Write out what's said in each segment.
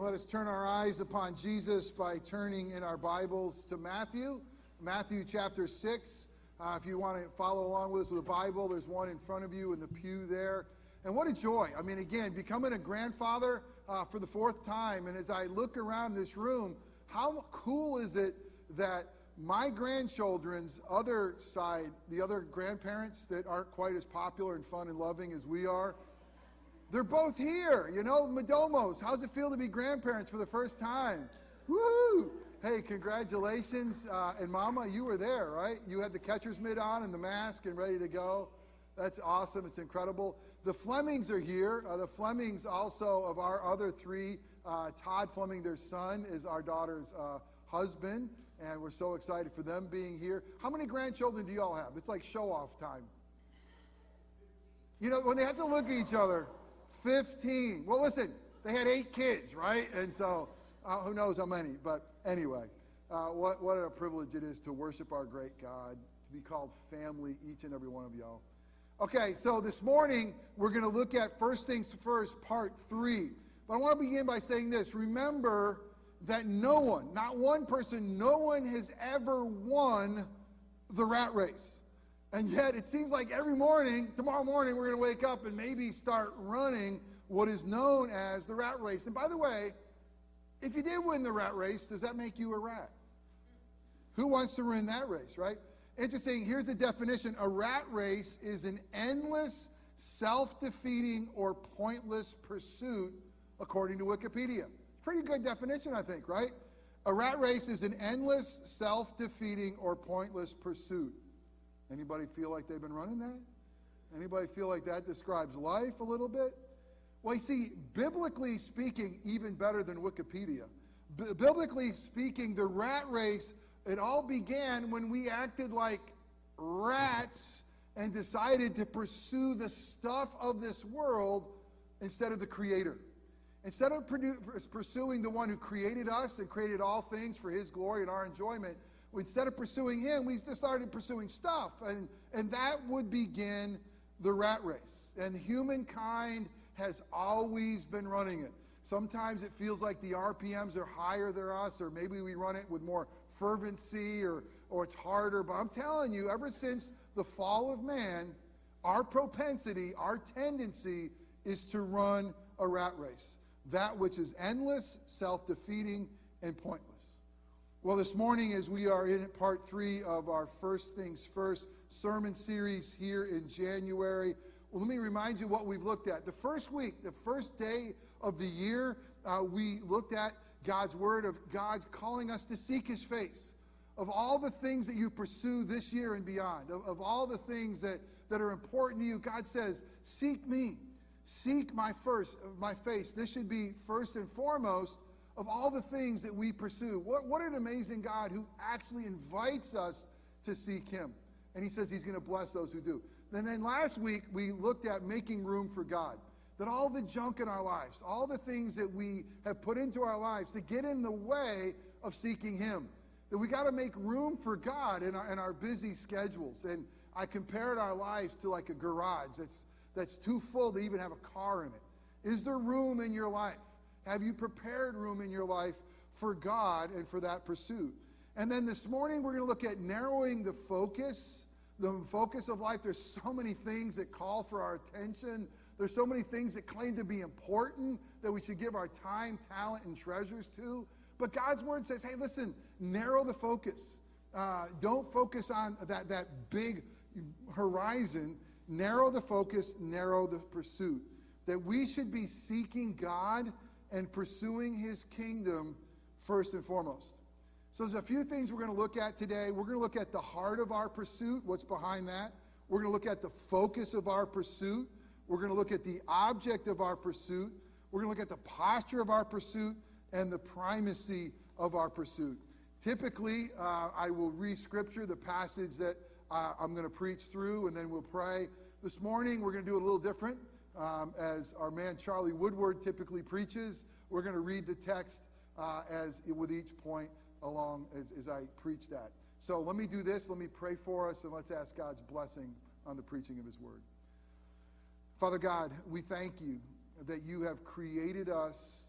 let us turn our eyes upon Jesus by turning in our Bibles to Matthew, Matthew chapter 6. Uh, if you want to follow along with us with a Bible, there's one in front of you in the pew there. And what a joy. I mean, again, becoming a grandfather uh, for the fourth time. And as I look around this room, how cool is it that my grandchildren's other side, the other grandparents that aren't quite as popular and fun and loving as we are, they're both here. You know, Madomos, how's it feel to be grandparents for the first time? Woo! Hey, congratulations. Uh, and Mama, you were there, right? You had the catcher's mitt on and the mask and ready to go. That's awesome. It's incredible. The Flemings are here. Uh, the Flemings, also of our other three, uh, Todd Fleming, their son, is our daughter's uh, husband. And we're so excited for them being here. How many grandchildren do you all have? It's like show off time. You know, when they have to look at each other, 15. Well, listen, they had eight kids, right? And so uh, who knows how many. But anyway, uh, what, what a privilege it is to worship our great God, to be called family, each and every one of y'all. Okay, so this morning we're going to look at First Things First, Part 3. But I want to begin by saying this. Remember that no one, not one person, no one has ever won the rat race. And yet, it seems like every morning, tomorrow morning, we're going to wake up and maybe start running what is known as the rat race. And by the way, if you did win the rat race, does that make you a rat? Who wants to win that race, right? Interesting. Here's the definition a rat race is an endless, self defeating, or pointless pursuit, according to Wikipedia. Pretty good definition, I think, right? A rat race is an endless, self defeating, or pointless pursuit. Anybody feel like they've been running that? Anybody feel like that describes life a little bit? Well, you see, biblically speaking, even better than Wikipedia. B- biblically speaking, the rat race, it all began when we acted like rats and decided to pursue the stuff of this world instead of the Creator. Instead of pursuing the one who created us and created all things for His glory and our enjoyment, instead of pursuing him, we just started pursuing stuff. And, and that would begin the rat race. And humankind has always been running it. Sometimes it feels like the RPMs are higher than us, or maybe we run it with more fervency, or, or it's harder. But I'm telling you, ever since the fall of man, our propensity, our tendency is to run a rat race. That which is endless, self defeating, and pointless. Well, this morning, as we are in part three of our First Things First sermon series here in January, well, let me remind you what we've looked at. The first week, the first day of the year, uh, we looked at God's Word, of God's calling us to seek His face. Of all the things that you pursue this year and beyond, of, of all the things that, that are important to you, God says, Seek me. Seek my first, my face. This should be first and foremost of all the things that we pursue. What, what an amazing God who actually invites us to seek Him. And He says He's going to bless those who do. And then last week, we looked at making room for God. That all the junk in our lives, all the things that we have put into our lives to get in the way of seeking Him, that we got to make room for God in our, in our busy schedules. And I compared our lives to like a garage that's, that's too full to even have a car in it. Is there room in your life? Have you prepared room in your life for God and for that pursuit? And then this morning, we're going to look at narrowing the focus, the focus of life. There's so many things that call for our attention. There's so many things that claim to be important that we should give our time, talent, and treasures to. But God's word says, hey, listen, narrow the focus. Uh, don't focus on that, that big horizon. Narrow the focus, narrow the pursuit. That we should be seeking God and pursuing his kingdom first and foremost. So there's a few things we're going to look at today. We're going to look at the heart of our pursuit, what's behind that. We're going to look at the focus of our pursuit. We're going to look at the object of our pursuit. We're going to look at the posture of our pursuit and the primacy of our pursuit. Typically, uh, I will read scripture, the passage that uh, I'm going to preach through, and then we'll pray. This morning, we're going to do it a little different um, as our man Charlie Woodward typically preaches. We're going to read the text uh, as with each point along as, as I preach that. So let me do this. Let me pray for us, and let's ask God's blessing on the preaching of His Word. Father God, we thank you that you have created us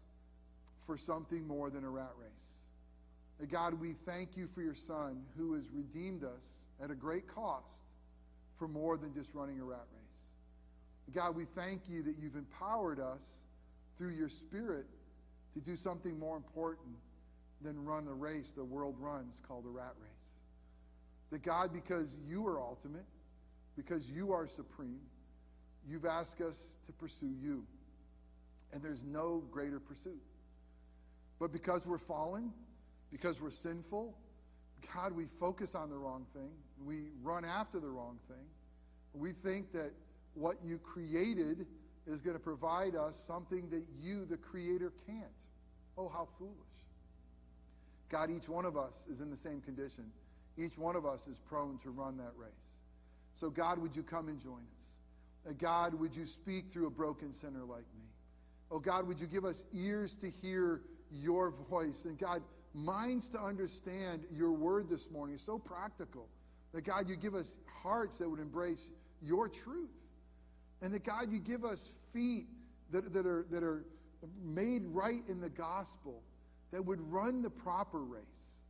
for something more than a rat race. God, we thank you for your Son who has redeemed us at a great cost for more than just running a rat race. God, we thank you that you've empowered us through your Spirit to do something more important than run the race the world runs called the rat race. That God, because you are ultimate, because you are supreme, you've asked us to pursue you. And there's no greater pursuit. But because we're fallen, because we're sinful, God, we focus on the wrong thing. We run after the wrong thing. We think that what you created is going to provide us something that you, the Creator, can't. Oh, how foolish. God, each one of us is in the same condition. Each one of us is prone to run that race. So, God, would you come and join us? Uh, God, would you speak through a broken sinner like me? Oh, God, would you give us ears to hear your voice? And, God, minds to understand your word this morning. It's so practical. That, God, you give us hearts that would embrace your truth. And that, God, you give us feet that, that, are, that are made right in the gospel that would run the proper race,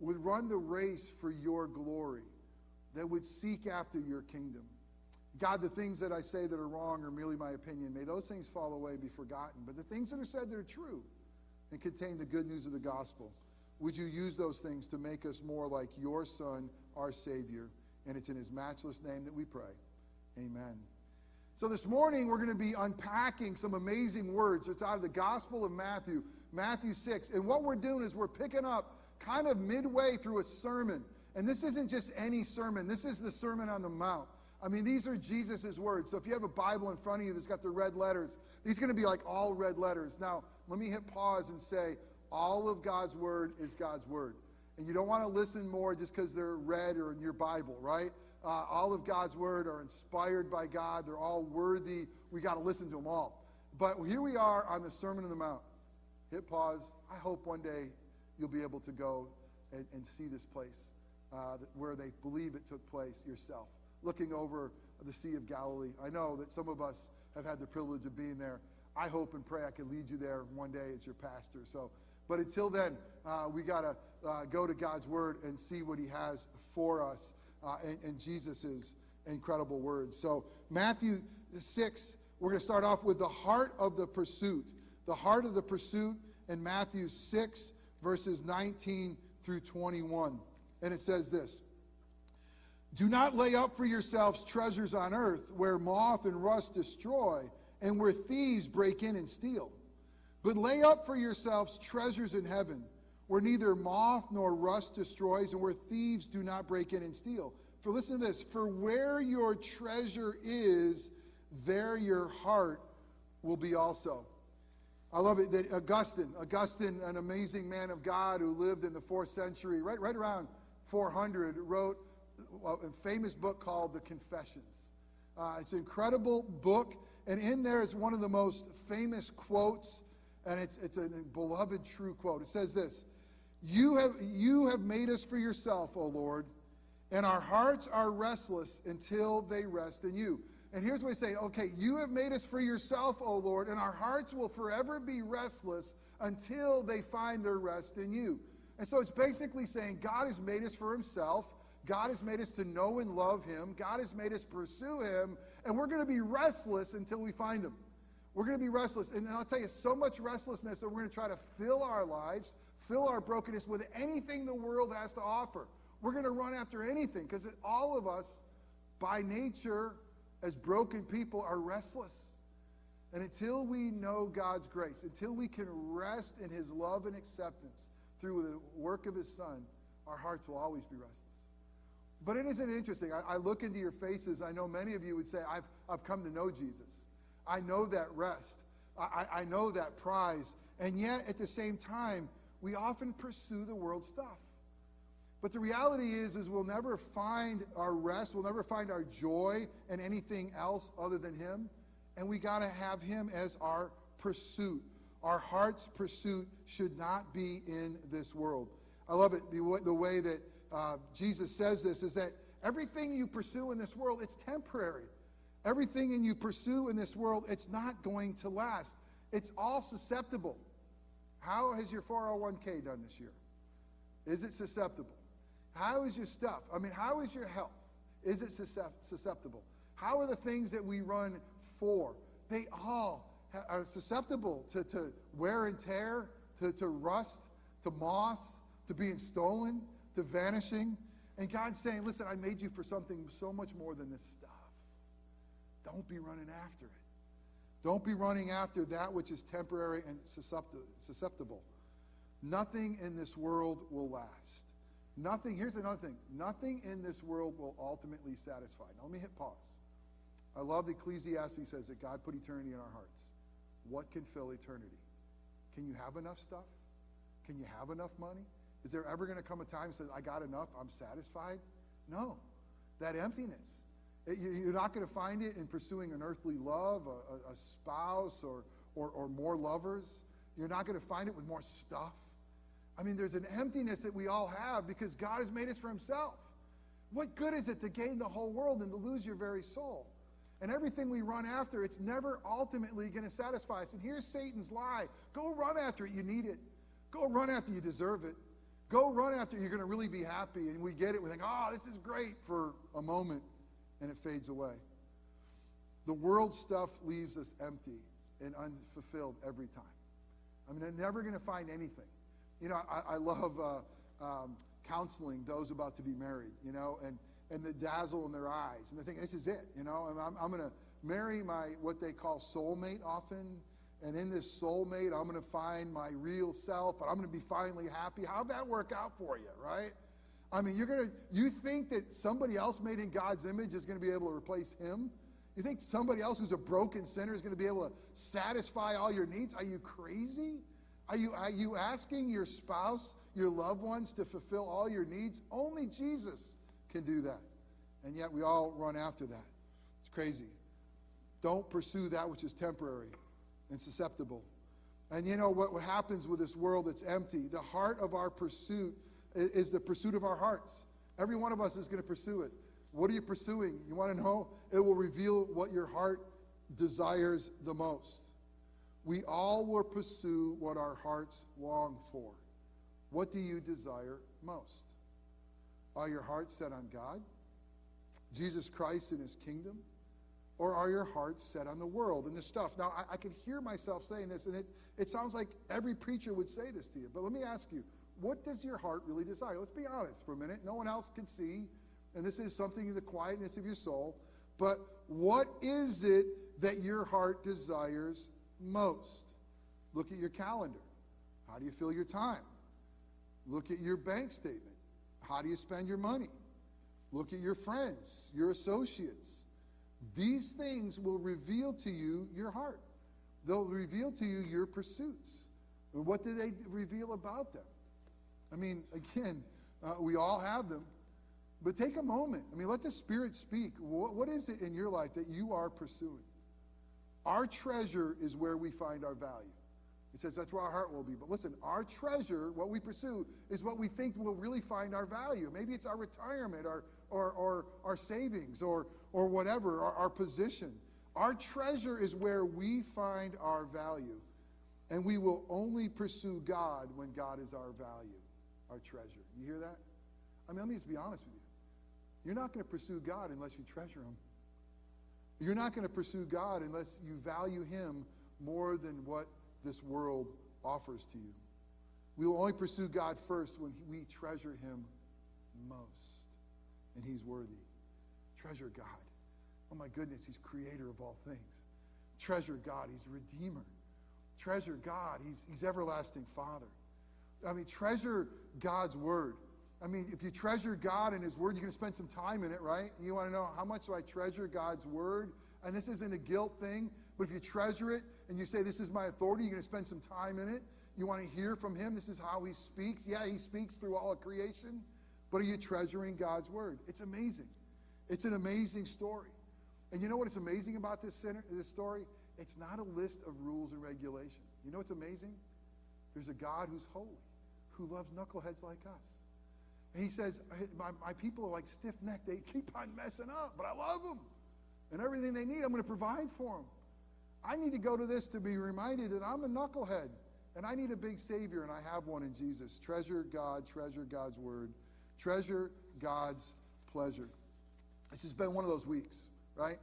would run the race for your glory, that would seek after your kingdom. God, the things that I say that are wrong are merely my opinion. May those things fall away, be forgotten. But the things that are said that are true and contain the good news of the gospel, would you use those things to make us more like your Son, our Savior? And it's in his matchless name that we pray. Amen. So this morning we're going to be unpacking some amazing words. It's out of the Gospel of Matthew, Matthew 6. And what we're doing is we're picking up kind of midway through a sermon. And this isn't just any sermon, this is the Sermon on the Mount. I mean, these are Jesus' words. So if you have a Bible in front of you that's got the red letters, these are going to be like all red letters. Now, let me hit pause and say, all of God's word is God's word. And you don't want to listen more just because they're red or in your Bible, right? Uh, all of God's word are inspired by God. They're all worthy. We got to listen to them all. But here we are on the Sermon on the Mount. Hit pause. I hope one day you'll be able to go and, and see this place uh, where they believe it took place yourself, looking over the Sea of Galilee. I know that some of us have had the privilege of being there. I hope and pray I can lead you there one day as your pastor. So but until then, uh, we got to uh, go to God's Word and see what He has for us uh, and, and Jesus' incredible words. So, Matthew 6, we're going to start off with the heart of the pursuit. The heart of the pursuit in Matthew 6, verses 19 through 21. And it says this Do not lay up for yourselves treasures on earth where moth and rust destroy and where thieves break in and steal. But lay up for yourselves treasures in heaven, where neither moth nor rust destroys, and where thieves do not break in and steal. For listen to this for where your treasure is, there your heart will be also. I love it that Augustine, Augustine, an amazing man of God who lived in the fourth century, right, right around 400, wrote a famous book called The Confessions. Uh, it's an incredible book, and in there is one of the most famous quotes and it's, it's a beloved true quote. It says this you have, you have made us for yourself, O Lord, and our hearts are restless until they rest in you. And here's what he's saying okay, you have made us for yourself, O Lord, and our hearts will forever be restless until they find their rest in you. And so it's basically saying God has made us for himself. God has made us to know and love him. God has made us pursue him. And we're going to be restless until we find him. We're going to be restless. And I'll tell you, so much restlessness that we're going to try to fill our lives, fill our brokenness with anything the world has to offer. We're going to run after anything because all of us, by nature, as broken people, are restless. And until we know God's grace, until we can rest in His love and acceptance through the work of His Son, our hearts will always be restless. But it isn't interesting. I, I look into your faces. I know many of you would say, I've, I've come to know Jesus. I know that rest. I, I know that prize. And yet, at the same time, we often pursue the world stuff. But the reality is, is we'll never find our rest. We'll never find our joy in anything else other than Him. And we got to have Him as our pursuit. Our heart's pursuit should not be in this world. I love it. The, the way that uh, Jesus says this is that everything you pursue in this world, it's temporary. Everything in you pursue in this world, it's not going to last. It's all susceptible. How has your 401k done this year? Is it susceptible? How is your stuff? I mean, how is your health? Is it susceptible? How are the things that we run for? They all are susceptible to, to wear and tear, to, to rust, to moss, to being stolen, to vanishing. And God's saying, listen, I made you for something so much more than this stuff. Don't be running after it. Don't be running after that which is temporary and susceptible. Nothing in this world will last. Nothing, here's another thing nothing in this world will ultimately satisfy. Now, let me hit pause. I love Ecclesiastes says that God put eternity in our hearts. What can fill eternity? Can you have enough stuff? Can you have enough money? Is there ever going to come a time that says, I got enough, I'm satisfied? No. That emptiness. You're not going to find it in pursuing an earthly love, a, a, a spouse, or, or, or more lovers. You're not going to find it with more stuff. I mean, there's an emptiness that we all have because God has made us for Himself. What good is it to gain the whole world and to lose your very soul? And everything we run after, it's never ultimately going to satisfy us. And here's Satan's lie go run after it, you need it. Go run after you deserve it. Go run after it, you're going to really be happy. And we get it, we think, oh, this is great for a moment, and it fades away. The world stuff leaves us empty and unfulfilled every time. I mean, they're never going to find anything. You know, I, I love uh, um, counseling those about to be married, you know, and, and the dazzle in their eyes. And they think, this is it, you know, I'm, I'm going to marry my, what they call soulmate often. And in this soulmate, I'm going to find my real self, and I'm going to be finally happy. How'd that work out for you, right? I mean, you're to, you think that somebody else made in God's image is going to be able to replace him? You think somebody else who's a broken sinner is going to be able to satisfy all your needs? Are you crazy? Are you, are you asking your spouse, your loved ones to fulfill all your needs? Only Jesus can do that. And yet we all run after that. It's crazy. Don't pursue that which is temporary and susceptible. And you know what, what happens with this world that's empty? The heart of our pursuit is, the pursuit of our hearts. Every one of us is going to pursue it. What are you pursuing? You want to know? It will reveal what your heart desires the most. We all will pursue what our hearts long for. What do you desire most? Are your hearts set on God, Jesus Christ and his kingdom? Or are your hearts set on the world and the stuff? Now, I, I can hear myself saying this, and it, it sounds like every preacher would say this to you. But let me ask you, what does your heart really desire? Let's be honest for a minute. No one else can see, and this is something in the quietness of your soul. But what is it that your heart desires most. Look at your calendar. How do you fill your time? Look at your bank statement. How do you spend your money? Look at your friends, your associates. These things will reveal to you your heart. They'll reveal to you your pursuits. And what do they reveal about them? I mean, again, uh, we all have them. But take a moment. I mean, let the Spirit speak. What, what is it in your life that you are pursuing? Our treasure is where we find our value. It says that's where our heart will be. But listen, our treasure, what we pursue, is what we think will really find our value. Maybe it's our retirement or, or, or our savings or, or whatever, our, our position. Our treasure is where we find our value. And we will only pursue God when God is our value, our treasure. You hear that? I mean, let me just be honest with you. You're not going to pursue God unless you treasure Him. You're not going to pursue God unless you value Him more than what this world offers to you. We will only pursue God first when we treasure Him most, and He's worthy. Treasure God. Oh my goodness, He's creator of all things. Treasure God, He's redeemer. Treasure God, He's, he's everlasting Father. I mean, treasure God's word. I mean, if you treasure God and His Word, you're going to spend some time in it, right? You want to know how much do I treasure God's Word? And this isn't a guilt thing, but if you treasure it and you say, This is my authority, you're going to spend some time in it. You want to hear from Him. This is how He speaks. Yeah, He speaks through all of creation, but are you treasuring God's Word? It's amazing. It's an amazing story. And you know what is amazing about this, center, this story? It's not a list of rules and regulations. You know what's amazing? There's a God who's holy, who loves knuckleheads like us. And he says, my, my people are like stiff necked. They keep on messing up, but I love them. And everything they need, I'm going to provide for them. I need to go to this to be reminded that I'm a knucklehead And I need a big Savior, and I have one in Jesus. Treasure God, treasure God's Word, treasure God's pleasure. This has been one of those weeks, right?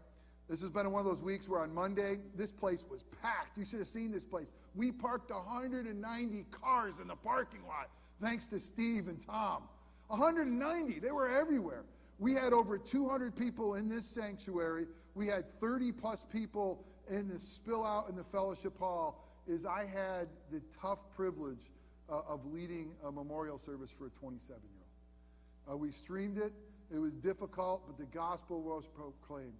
This has been one of those weeks where on Monday, this place was packed. You should have seen this place. We parked 190 cars in the parking lot, thanks to Steve and Tom. 190, they were everywhere. We had over 200 people in this sanctuary. We had 30 plus people in the spill out in the fellowship hall. Is I had the tough privilege uh, of leading a memorial service for a 27 year old. Uh, we streamed it. It was difficult, but the gospel was proclaimed.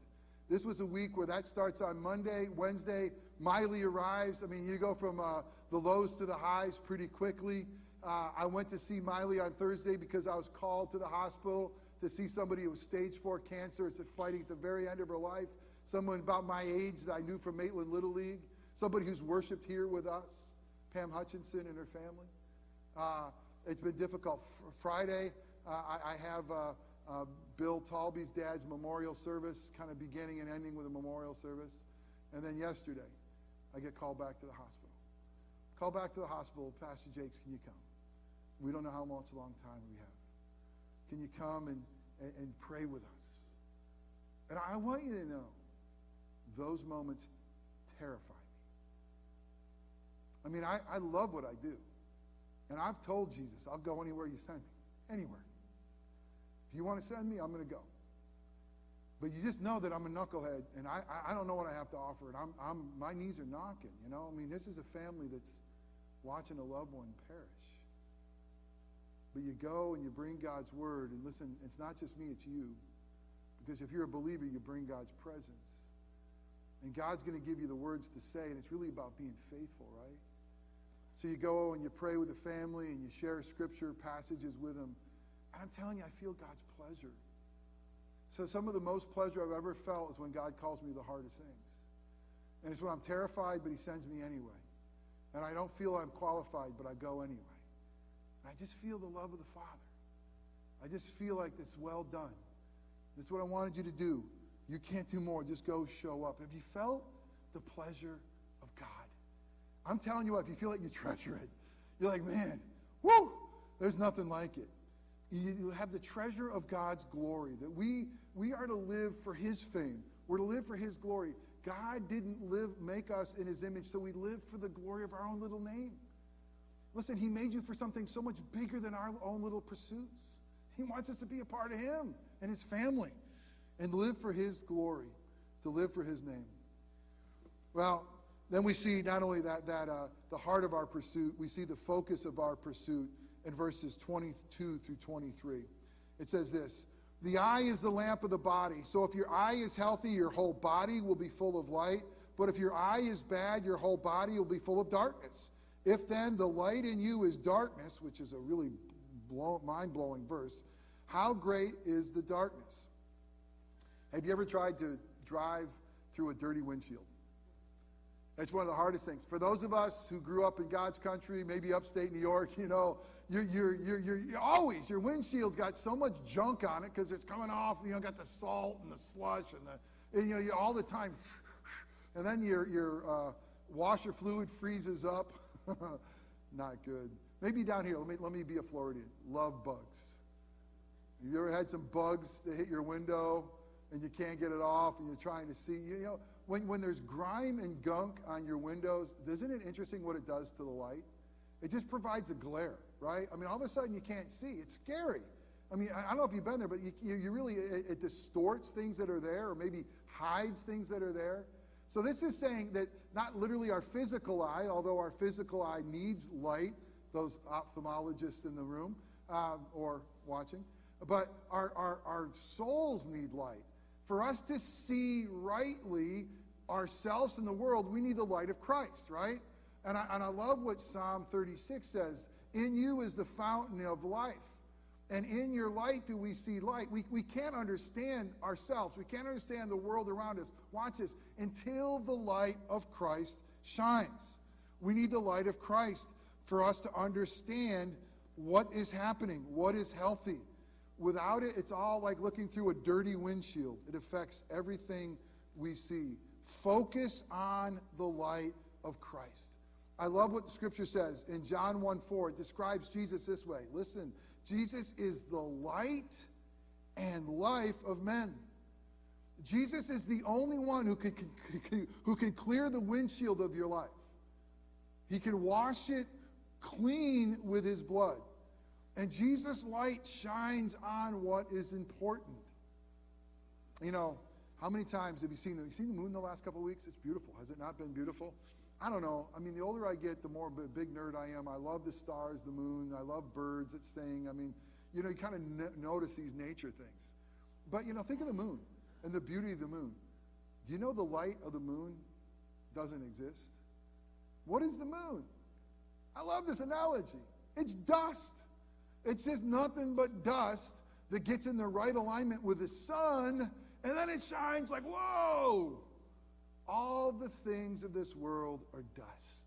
This was a week where that starts on Monday. Wednesday, Miley arrives. I mean, you go from uh, the lows to the highs pretty quickly. Uh, I went to see Miley on Thursday because I was called to the hospital to see somebody who was stage four cancer. It's fighting at the very end of her life. Someone about my age that I knew from Maitland Little League. Somebody who's worshiped here with us, Pam Hutchinson and her family. Uh, it's been difficult. Friday, uh, I, I, have uh, uh, Bill Talby's dad's memorial service, kind of beginning and ending with a memorial service. And then yesterday, I get called back to the hospital. Call back to the hospital, Pastor Jakes, can you come? We don't know how much long time we have. Can you come and, and, and pray with us? And I want you to know those moments terrify me. I mean, I, I love what I do. And I've told Jesus, I'll go anywhere you send me. Anywhere. You want to send me, I'm going to go. But you just know that I'm a knucklehead, and I, I don't know what I have to offer. And I'm, I'm, my knees are knocking, you know? I mean, this is a family that's watching a loved one perish. But you go and you bring God's word. And listen, it's not just me, it's you. Because if you're a believer, you bring God's presence. And God's going to give you the words to say, and it's really about being faithful, right? So you go and you pray with the family and you share scripture passages with them. And I'm telling you, I feel God's pleasure. So some of the most pleasure I've ever felt is when God calls me the hardest things. And it's when I'm terrified, but He sends me anyway. And I don't feel I'm qualified, but I go anyway. I just feel the love of the Father. I just feel like it's well done. That's what I wanted you to do. You can't do more. Just go show up. Have you felt the pleasure of God? I'm telling you what, if you feel like you treasure it, you're like, man, whoo, there's nothing like it. You have the treasure of God's glory, that we, we are to live for His fame. We're to live for His glory. God didn't live, make us in His image, so we live for the glory of our own little name. Listen, He made you for something so much bigger than our own little pursuits. He wants us to be a part of Him and His family and live for His glory, to live for His name. Well, then we see not only that, that uh, the heart of our pursuit, we see the focus of our pursuit in verses 22 through 23. It says this The eye is the lamp of the body. So if your eye is healthy, your whole body will be full of light. But if your eye is bad, your whole body will be full of darkness. If then the light in you is darkness, which is a really mind blowing verse, how great is the darkness? Have you ever tried to drive through a dirty windshield? That's one of the hardest things. For those of us who grew up in God's country, maybe upstate New York, you know, you're, you're, you're, you're always, your windshield's got so much junk on it because it's coming off, you know, got the salt and the slush and the, and, you know, you, all the time. And then your, your uh, washer fluid freezes up. Not good. Maybe down here, let me, let me be a Floridian. Love bugs. Have you ever had some bugs that hit your window and you can't get it off and you're trying to see? You know, when, when there's grime and gunk on your windows, isn't it interesting what it does to the light? It just provides a glare, right? I mean, all of a sudden you can't see. It's scary. I mean, I don't know if you've been there, but you, you really, it, it distorts things that are there or maybe hides things that are there. So this is saying that not literally our physical eye, although our physical eye needs light, those ophthalmologists in the room um, or watching, but our, our, our souls need light. For us to see rightly ourselves in the world, we need the light of Christ, right? And I, and I love what Psalm 36 says In you is the fountain of life. And in your light do we see light. We, we can't understand ourselves. We can't understand the world around us. Watch this. Until the light of Christ shines. We need the light of Christ for us to understand what is happening, what is healthy. Without it, it's all like looking through a dirty windshield. It affects everything we see. Focus on the light of Christ. I love what the scripture says in John 1 4. It describes Jesus this way. Listen, Jesus is the light and life of men. Jesus is the only one who can, can, who can clear the windshield of your life. He can wash it clean with his blood. And Jesus' light shines on what is important. You know, how many times have you seen the, you seen the moon the last couple of weeks? It's beautiful. Has it not been beautiful? I don't know. I mean, the older I get, the more big nerd I am. I love the stars, the moon. I love birds that sing. I mean, you know, you kind of n- notice these nature things. But, you know, think of the moon and the beauty of the moon. Do you know the light of the moon doesn't exist? What is the moon? I love this analogy. It's dust. It's just nothing but dust that gets in the right alignment with the sun, and then it shines like, whoa! All the things of this world are dust.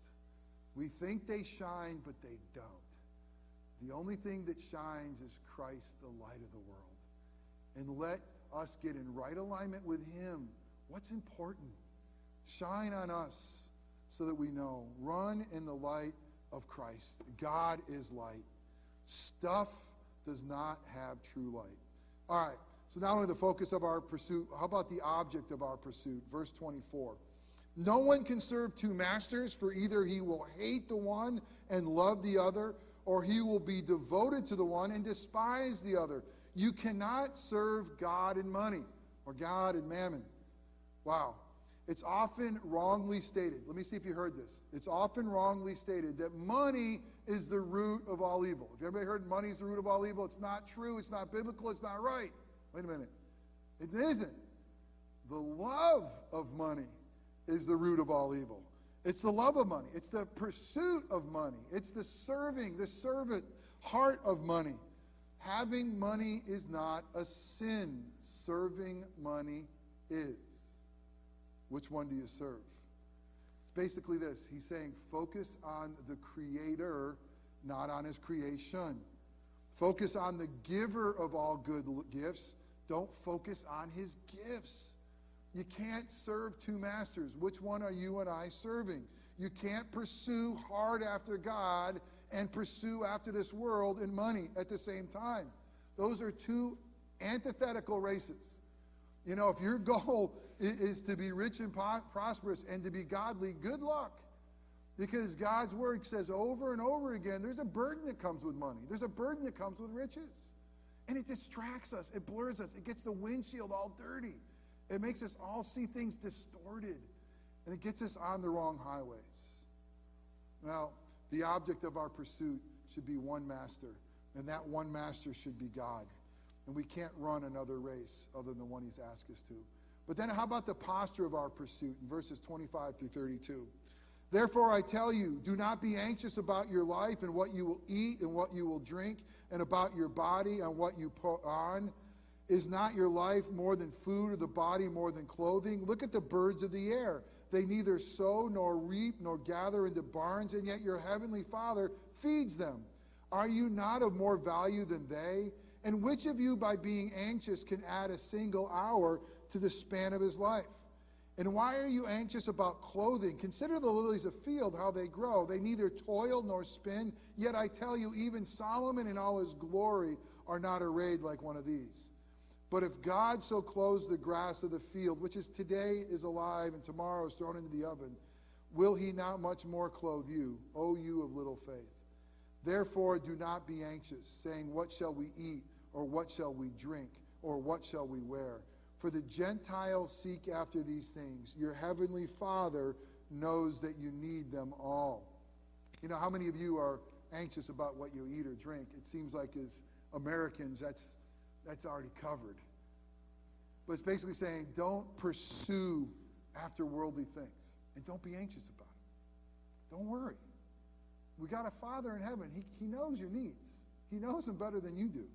We think they shine, but they don't. The only thing that shines is Christ, the light of the world. And let us get in right alignment with Him. What's important? Shine on us so that we know. Run in the light of Christ. God is light. Stuff does not have true light. All right. So not only the focus of our pursuit, how about the object of our pursuit? Verse 24. No one can serve two masters, for either he will hate the one and love the other, or he will be devoted to the one and despise the other. You cannot serve God and money, or God and mammon. Wow. It's often wrongly stated. Let me see if you heard this. It's often wrongly stated that money is the root of all evil. Have you ever heard money is the root of all evil? It's not true. It's not biblical. It's not right. Wait a minute. It isn't. The love of money is the root of all evil. It's the love of money. It's the pursuit of money. It's the serving, the servant heart of money. Having money is not a sin. Serving money is. Which one do you serve? It's basically this. He's saying focus on the creator, not on his creation. Focus on the giver of all good gifts, don't focus on his gifts. You can't serve two masters. Which one are you and I serving? You can't pursue hard after God and pursue after this world and money at the same time. Those are two antithetical races. You know, if your goal is to be rich and prosperous and to be godly, good luck. Because God's word says over and over again there's a burden that comes with money, there's a burden that comes with riches. And it distracts us, it blurs us, it gets the windshield all dirty. It makes us all see things distorted, and it gets us on the wrong highways. Now, the object of our pursuit should be one master, and that one master should be God. And we can't run another race other than the one He's asked us to. But then, how about the posture of our pursuit in verses 25 through 32? Therefore, I tell you, do not be anxious about your life and what you will eat and what you will drink, and about your body and what you put on. Is not your life more than food, or the body more than clothing? Look at the birds of the air. They neither sow nor reap nor gather into barns, and yet your heavenly Father feeds them. Are you not of more value than they? And which of you, by being anxious, can add a single hour to the span of his life? And why are you anxious about clothing? Consider the lilies of field, how they grow. They neither toil nor spin. Yet I tell you, even Solomon in all his glory are not arrayed like one of these. But if God so clothes the grass of the field, which is today is alive and tomorrow is thrown into the oven, will he not much more clothe you, O you of little faith? Therefore, do not be anxious, saying, What shall we eat, or what shall we drink, or what shall we wear? For the Gentiles seek after these things. Your heavenly Father knows that you need them all. You know, how many of you are anxious about what you eat or drink? It seems like as Americans, that's, that's already covered. But it's basically saying don't pursue after worldly things and don't be anxious about it. Don't worry. We got a Father in heaven. He, he knows your needs, He knows them better than you do.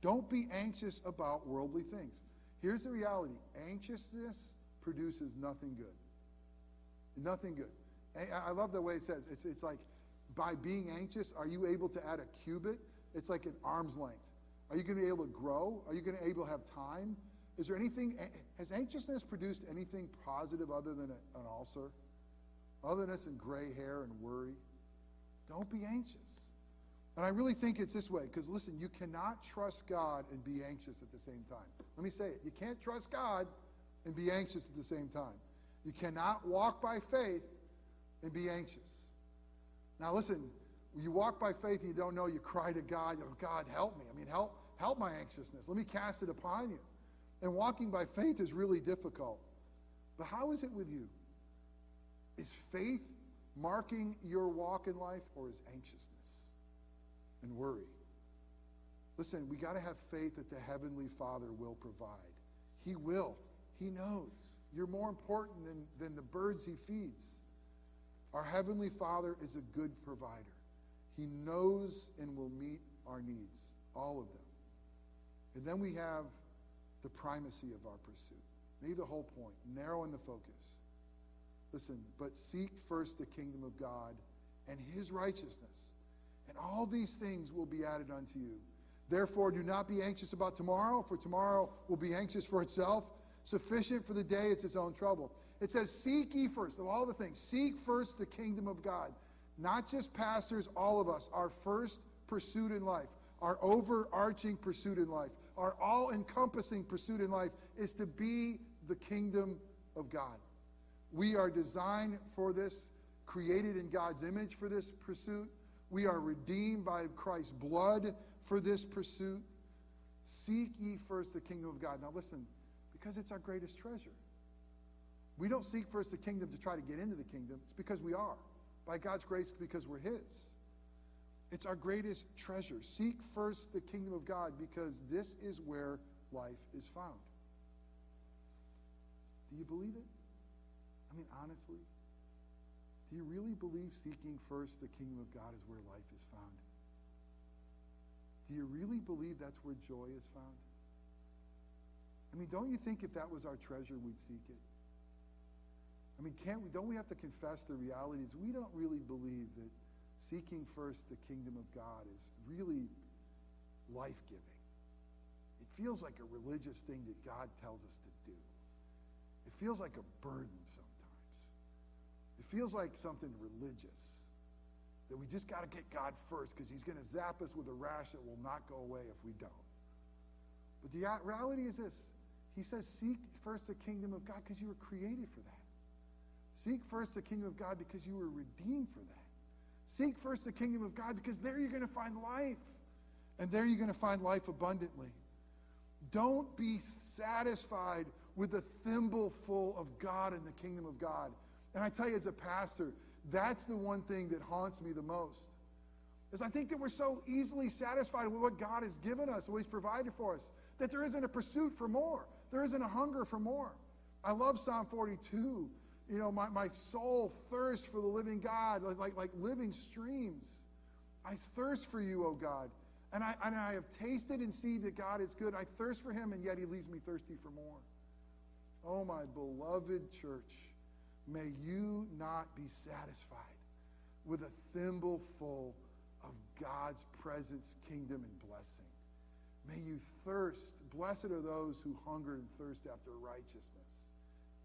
Don't be anxious about worldly things. Here's the reality anxiousness produces nothing good. Nothing good. I love the way it says it's, it's like by being anxious, are you able to add a cubit? It's like an arm's length. Are you going to be able to grow? Are you going to be able to have time? Is there anything, has anxiousness produced anything positive other than an ulcer? otherness and gray hair and worry. Don't be anxious. And I really think it's this way because listen, you cannot trust God and be anxious at the same time. Let me say it. You can't trust God and be anxious at the same time. You cannot walk by faith and be anxious. Now, listen, you walk by faith and you don't know, you cry to God, oh, God, help me. I mean, help, help my anxiousness. Let me cast it upon you. And walking by faith is really difficult. But how is it with you? Is faith marking your walk in life or is anxiousness and worry? Listen, we got to have faith that the Heavenly Father will provide. He will. He knows. You're more important than, than the birds He feeds. Our Heavenly Father is a good provider. He knows and will meet our needs, all of them. And then we have the primacy of our pursuit. Maybe the whole point, narrowing the focus. Listen, but seek first the kingdom of God and his righteousness, and all these things will be added unto you. Therefore, do not be anxious about tomorrow, for tomorrow will be anxious for itself. Sufficient for the day, it's its own trouble. It says, Seek ye first, of all the things, seek first the kingdom of God. Not just pastors, all of us, our first pursuit in life, our overarching pursuit in life, our all encompassing pursuit in life is to be the kingdom of God. We are designed for this, created in God's image for this pursuit. We are redeemed by Christ's blood for this pursuit. Seek ye first the kingdom of God. Now, listen, because it's our greatest treasure. We don't seek first the kingdom to try to get into the kingdom, it's because we are. By God's grace, because we're His. It's our greatest treasure. Seek first the kingdom of God because this is where life is found. Do you believe it? I mean, honestly, do you really believe seeking first the kingdom of God is where life is found? Do you really believe that's where joy is found? I mean, don't you think if that was our treasure, we'd seek it? I mean, can't we, don't we have to confess the realities? We don't really believe that seeking first the kingdom of God is really life giving. It feels like a religious thing that God tells us to do. It feels like a burden sometimes. It feels like something religious that we just got to get God first because He's going to zap us with a rash that will not go away if we don't. But the reality is this He says, Seek first the kingdom of God because you were created for that. Seek first the kingdom of God because you were redeemed for that. Seek first the kingdom of God because there you're going to find life. And there you're going to find life abundantly. Don't be satisfied with a thimble full of God and the kingdom of God. And I tell you, as a pastor, that's the one thing that haunts me the most. Is I think that we're so easily satisfied with what God has given us, what He's provided for us, that there isn't a pursuit for more. There isn't a hunger for more. I love Psalm 42 you know, my, my soul thirsts for the living God, like, like, like living streams. I thirst for you, O God. And I, and I have tasted and seen that God is good. I thirst for him, and yet he leaves me thirsty for more. Oh, my beloved church, may you not be satisfied with a thimble full of God's presence, kingdom, and blessing. May you thirst. Blessed are those who hunger and thirst after righteousness.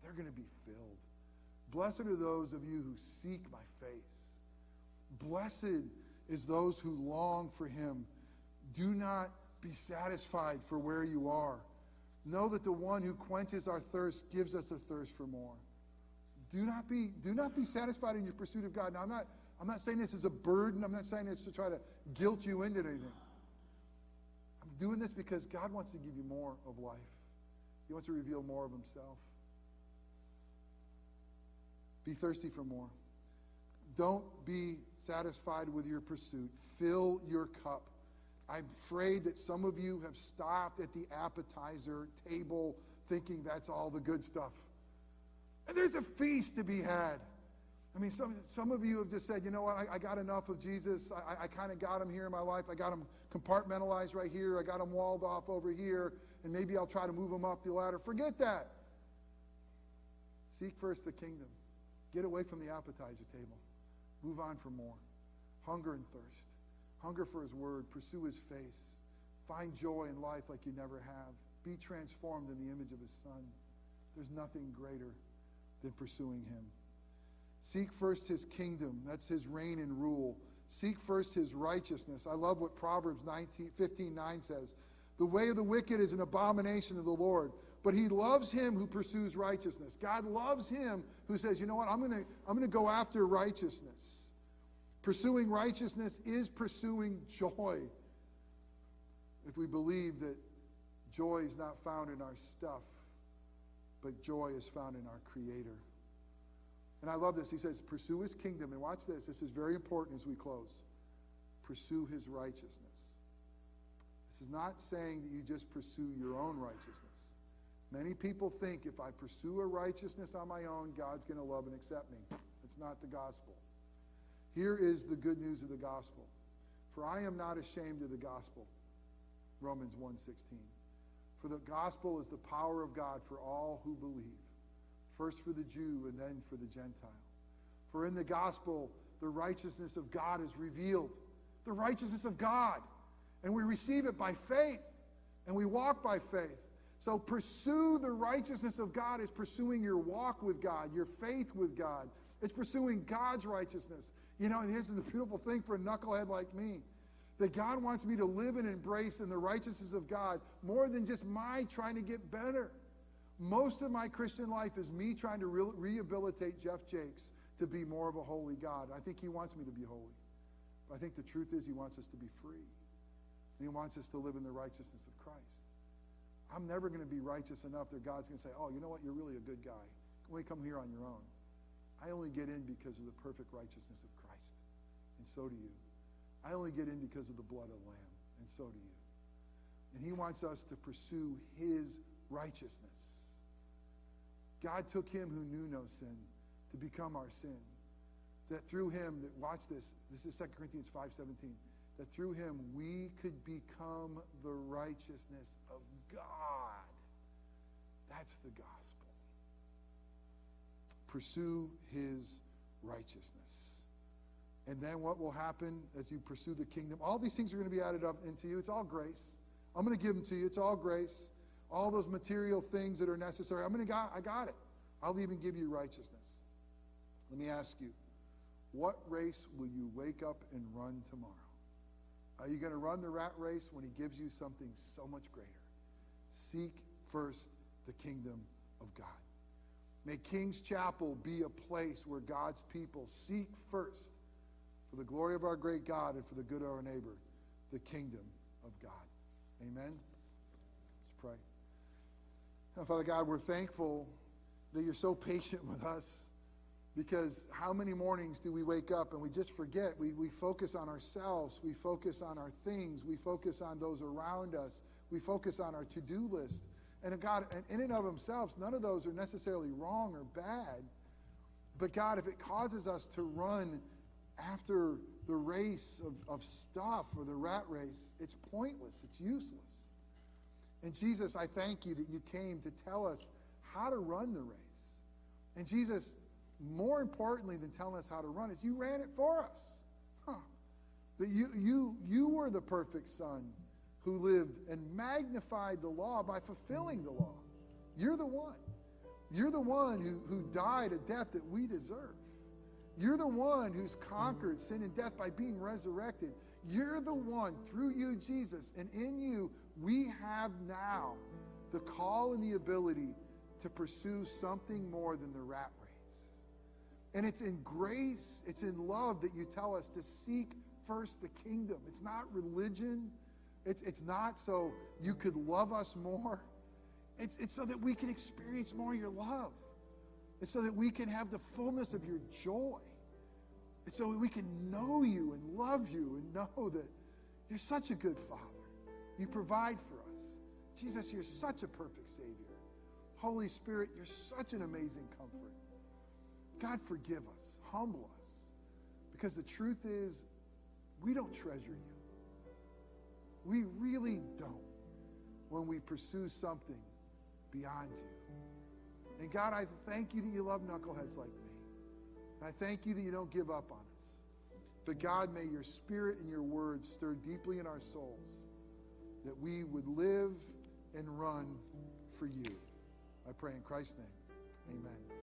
They're going to be filled. Blessed are those of you who seek my face. Blessed is those who long for him. Do not be satisfied for where you are. Know that the one who quenches our thirst gives us a thirst for more. Do not be, do not be satisfied in your pursuit of God. Now, I'm not, I'm not saying this is a burden. I'm not saying this to try to guilt you into anything. I'm doing this because God wants to give you more of life. He wants to reveal more of himself. Be thirsty for more. Don't be satisfied with your pursuit. Fill your cup. I'm afraid that some of you have stopped at the appetizer table thinking that's all the good stuff. And there's a feast to be had. I mean, some, some of you have just said, you know what, I, I got enough of Jesus. I, I kind of got him here in my life. I got him compartmentalized right here. I got him walled off over here. And maybe I'll try to move him up the ladder. Forget that. Seek first the kingdom. Get away from the appetizer table. Move on for more. Hunger and thirst. Hunger for His Word. Pursue His face. Find joy in life like you never have. Be transformed in the image of His Son. There's nothing greater than pursuing Him. Seek first his kingdom. That's his reign and rule. Seek first his righteousness. I love what Proverbs 19, 15 9 says. The way of the wicked is an abomination to the Lord, but he loves him who pursues righteousness. God loves him who says, you know what, I'm going to I'm going to go after righteousness. Pursuing righteousness is pursuing joy. If we believe that joy is not found in our stuff, but joy is found in our Creator. And I love this. He says, Pursue his kingdom. And watch this. This is very important as we close. Pursue his righteousness. This is not saying that you just pursue your own righteousness. Many people think if I pursue a righteousness on my own, God's going to love and accept me. It's not the gospel. Here is the good news of the gospel. For I am not ashamed of the gospel. Romans 1:16. For the gospel is the power of God for all who believe first for the Jew and then for the Gentile. For in the gospel, the righteousness of God is revealed. The righteousness of God. And we receive it by faith. And we walk by faith. So pursue the righteousness of God is pursuing your walk with God, your faith with God. It's pursuing God's righteousness. You know, and here's the beautiful thing for a knucklehead like me that God wants me to live and embrace in the righteousness of God more than just my trying to get better. Most of my Christian life is me trying to re- rehabilitate Jeff Jakes to be more of a holy God. I think he wants me to be holy. But I think the truth is he wants us to be free. He wants us to live in the righteousness of Christ. I'm never going to be righteous enough that God's going to say, oh, you know what? You're really a good guy. Why come here on your own? I only get in because of the perfect righteousness of Christ. And so do you. I only get in because of the blood of the Lamb. And so do you. And he wants us to pursue his righteousness. God took him who knew no sin to become our sin. So that through him, that watch this, this is 2 Corinthians 5:17, that through him we could become the righteousness of God. That's the gospel. Pursue his righteousness. And then what will happen as you pursue the kingdom? All these things are going to be added up into you. It's all grace. I'm going to give them to you. It's all grace all those material things that are necessary. I'm going to got, I got it. I'll even give you righteousness. Let me ask you, what race will you wake up and run tomorrow? Are you going to run the rat race when he gives you something so much greater? Seek first the kingdom of God. May King's Chapel be a place where God's people seek first, for the glory of our great God and for the good of our neighbor, the kingdom of God. Amen. Let's pray. Now, Father God, we're thankful that you're so patient with us because how many mornings do we wake up and we just forget? We, we focus on ourselves, we focus on our things, we focus on those around us, we focus on our to do list. And God, and in and of themselves, none of those are necessarily wrong or bad. But God, if it causes us to run after the race of, of stuff or the rat race, it's pointless, it's useless. And Jesus, I thank you that you came to tell us how to run the race. And Jesus, more importantly than telling us how to run it, you ran it for us. Huh. That you, you, you were the perfect son who lived and magnified the law by fulfilling the law. You're the one. You're the one who, who died a death that we deserve. You're the one who's conquered sin and death by being resurrected. You're the one, through you, Jesus, and in you, we have now the call and the ability to pursue something more than the rat race. And it's in grace, it's in love that you tell us to seek first the kingdom. It's not religion, it's, it's not so you could love us more. It's, it's so that we can experience more of your love. It's so that we can have the fullness of your joy. It's so we can know you and love you and know that you're such a good Father. You provide for us. Jesus, you're such a perfect Savior. Holy Spirit, you're such an amazing comfort. God, forgive us, humble us, because the truth is, we don't treasure you. We really don't when we pursue something beyond you. And God, I thank you that you love knuckleheads like me. And I thank you that you don't give up on us. But God, may your spirit and your word stir deeply in our souls that we would live and run for you. I pray in Christ's name. Amen.